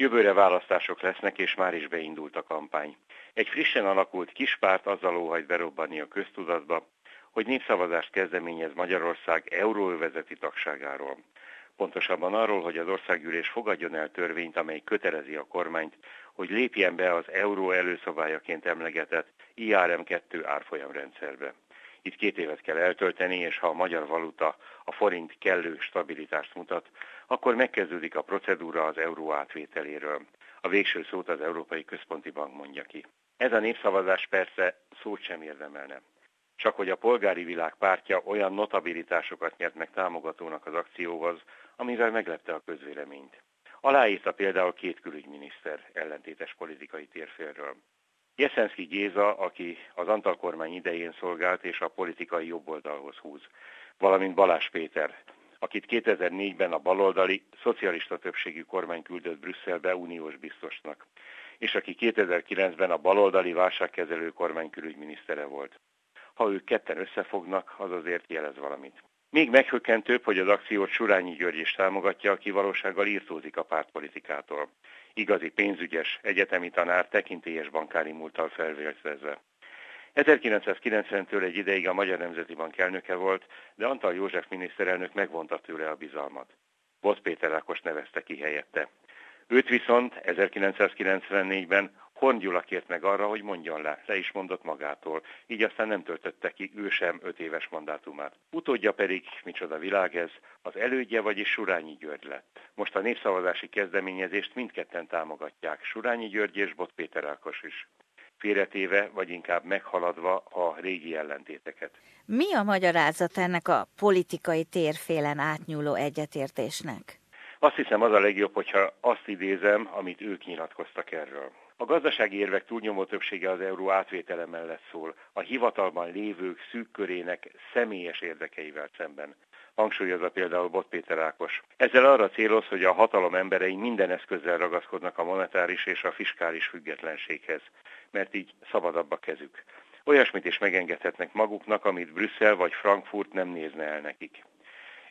Jövőre választások lesznek, és már is beindult a kampány. Egy frissen alakult kispárt azzal óhajt berobbanni a köztudatba, hogy népszavazást kezdeményez Magyarország euróövezeti tagságáról. Pontosabban arról, hogy az országgyűlés fogadjon el törvényt, amely kötelezi a kormányt, hogy lépjen be az euró előszabályaként emlegetett IRM2 árfolyamrendszerbe. Itt két évet kell eltölteni, és ha a magyar valuta, a forint kellő stabilitást mutat, akkor megkezdődik a procedúra az euró átvételéről. A végső szót az Európai Központi Bank mondja ki. Ez a népszavazás persze szót sem érdemelne. Csak hogy a polgári világ pártja olyan notabilitásokat nyert meg támogatónak az akcióhoz, amivel meglepte a közvéleményt. Aláírta például két külügyminiszter ellentétes politikai térfélről. Jeszenszki Géza, aki az Antal kormány idején szolgált és a politikai jobboldalhoz húz, valamint Balás Péter, akit 2004-ben a baloldali, szocialista többségű kormány küldött Brüsszelbe uniós biztosnak, és aki 2009-ben a baloldali válságkezelő kormány külügyminisztere volt. Ha ők ketten összefognak, az azért jelez valamit. Még meghökkentőbb, hogy az akciót Surányi György is támogatja, aki valósággal írtózik a pártpolitikától. Igazi pénzügyes, egyetemi tanár, tekintélyes bankári múltal felvértezve. 1990-től egy ideig a Magyar Nemzeti Bank elnöke volt, de Antal József miniszterelnök megvonta tőle a bizalmat. Bot Péter Ákos nevezte ki helyette. Őt viszont 1994-ben Horn Gyula kért meg arra, hogy mondjon le, le is mondott magától, így aztán nem töltötte ki ő sem öt éves mandátumát. Utódja pedig, micsoda világ ez, az elődje, vagyis Surányi György lett. Most a népszavazási kezdeményezést mindketten támogatják, Surányi György és Bot Péter Ákos is félretéve, vagy inkább meghaladva a régi ellentéteket. Mi a magyarázat ennek a politikai térfélen átnyúló egyetértésnek? Azt hiszem az a legjobb, hogyha azt idézem, amit ők nyilatkoztak erről. A gazdasági érvek túlnyomó többsége az euró átvétele mellett szól, a hivatalban lévők szűk körének személyes érdekeivel szemben. Hangsúlyozza például Bot Péter Ákos. Ezzel arra céloz, hogy a hatalom emberei minden eszközzel ragaszkodnak a monetáris és a fiskális függetlenséghez, mert így szabadabb a kezük. Olyasmit is megengedhetnek maguknak, amit Brüsszel vagy Frankfurt nem nézne el nekik.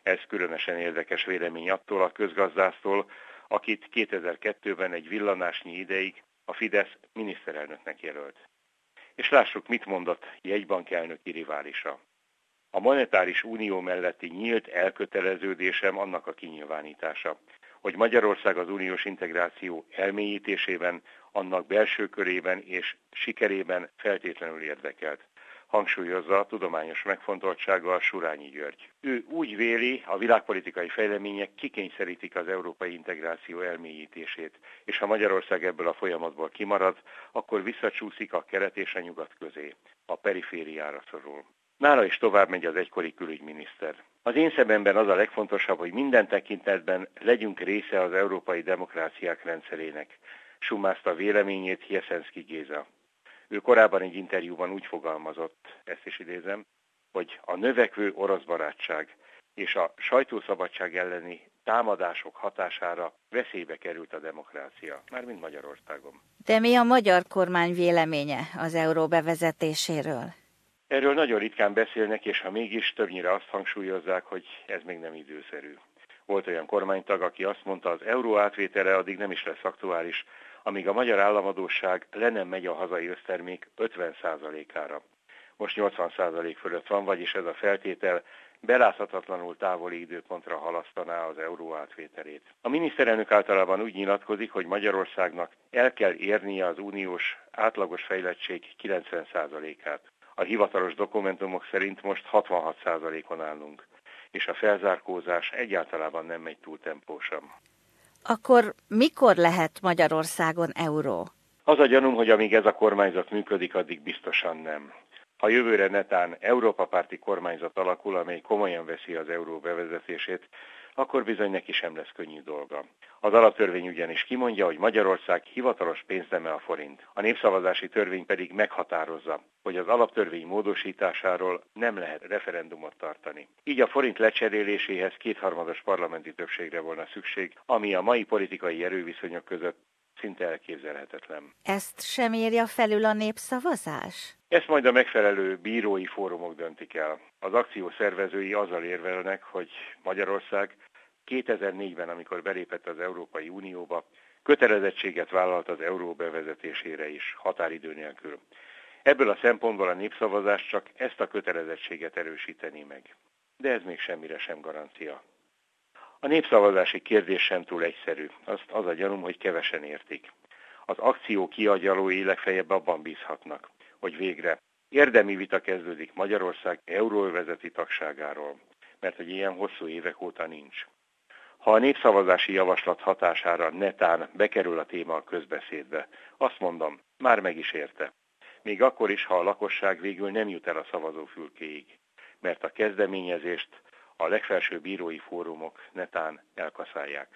Ez különösen érdekes vélemény attól a közgazdásztól, akit 2002-ben egy villanásnyi ideig a Fidesz miniszterelnöknek jelölt. És lássuk, mit mondott jegybank elnöki riválisa. A monetáris unió melletti nyílt elköteleződésem annak a kinyilvánítása, hogy Magyarország az uniós integráció elmélyítésében, annak belső körében és sikerében feltétlenül érdekelt hangsúlyozza a tudományos megfontoltsága a Surányi György. Ő úgy véli, a világpolitikai fejlemények kikényszerítik az európai integráció elmélyítését, és ha Magyarország ebből a folyamatból kimarad, akkor visszacsúszik a keret és a nyugat közé, a perifériára szorul. Nála is tovább megy az egykori külügyminiszter. Az én szememben az a legfontosabb, hogy minden tekintetben legyünk része az európai demokráciák rendszerének. Sumázta véleményét Jeszenszki Géza. Ő korábban egy interjúban úgy fogalmazott, ezt is idézem, hogy a növekvő orosz barátság és a sajtószabadság elleni támadások hatására veszélybe került a demokrácia, mármint Magyarországon. De mi a magyar kormány véleménye az euró bevezetéséről? Erről nagyon ritkán beszélnek, és ha mégis, többnyire azt hangsúlyozzák, hogy ez még nem időszerű. Volt olyan kormánytag, aki azt mondta, az euró átvétele addig nem is lesz aktuális, amíg a magyar államadóság le nem megy a hazai össztermék 50%-ára. Most 80% fölött van, vagyis ez a feltétel beláthatatlanul távoli időpontra halasztaná az euró átvételét. A miniszterelnök általában úgy nyilatkozik, hogy Magyarországnak el kell érnie az uniós átlagos fejlettség 90%-át. A hivatalos dokumentumok szerint most 66%-on állunk, és a felzárkózás egyáltalán nem megy túl tempósan. Akkor mikor lehet Magyarországon euró? Az a gyanúm, hogy amíg ez a kormányzat működik, addig biztosan nem. Ha jövőre netán Európa párti kormányzat alakul, amely komolyan veszi az euró bevezetését, akkor bizony neki sem lesz könnyű dolga. Az alaptörvény ugyanis kimondja, hogy Magyarország hivatalos pénzneme a forint. A népszavazási törvény pedig meghatározza, hogy az alaptörvény módosításáról nem lehet referendumot tartani. Így a forint lecseréléséhez kétharmados parlamenti többségre volna szükség, ami a mai politikai erőviszonyok között szinte elképzelhetetlen. Ezt sem írja felül a népszavazás? Ezt majd a megfelelő bírói fórumok döntik el. Az akció szervezői azzal érvelnek, hogy Magyarország 2004-ben, amikor belépett az Európai Unióba, kötelezettséget vállalt az euró bevezetésére is, határidő nélkül. Ebből a szempontból a népszavazás csak ezt a kötelezettséget erősíteni meg. De ez még semmire sem garancia. A népszavazási kérdés sem túl egyszerű. Azt az a gyanúm, hogy kevesen értik. Az akció kiagyalói legfeljebb abban bízhatnak, hogy végre érdemi vita kezdődik Magyarország euróvezeti tagságáról, mert hogy ilyen hosszú évek óta nincs. Ha a népszavazási javaslat hatására netán bekerül a téma a közbeszédbe, azt mondom, már meg is érte. Még akkor is, ha a lakosság végül nem jut el a szavazófülkéig, mert a kezdeményezést a legfelsőbb bírói fórumok netán elkaszálják.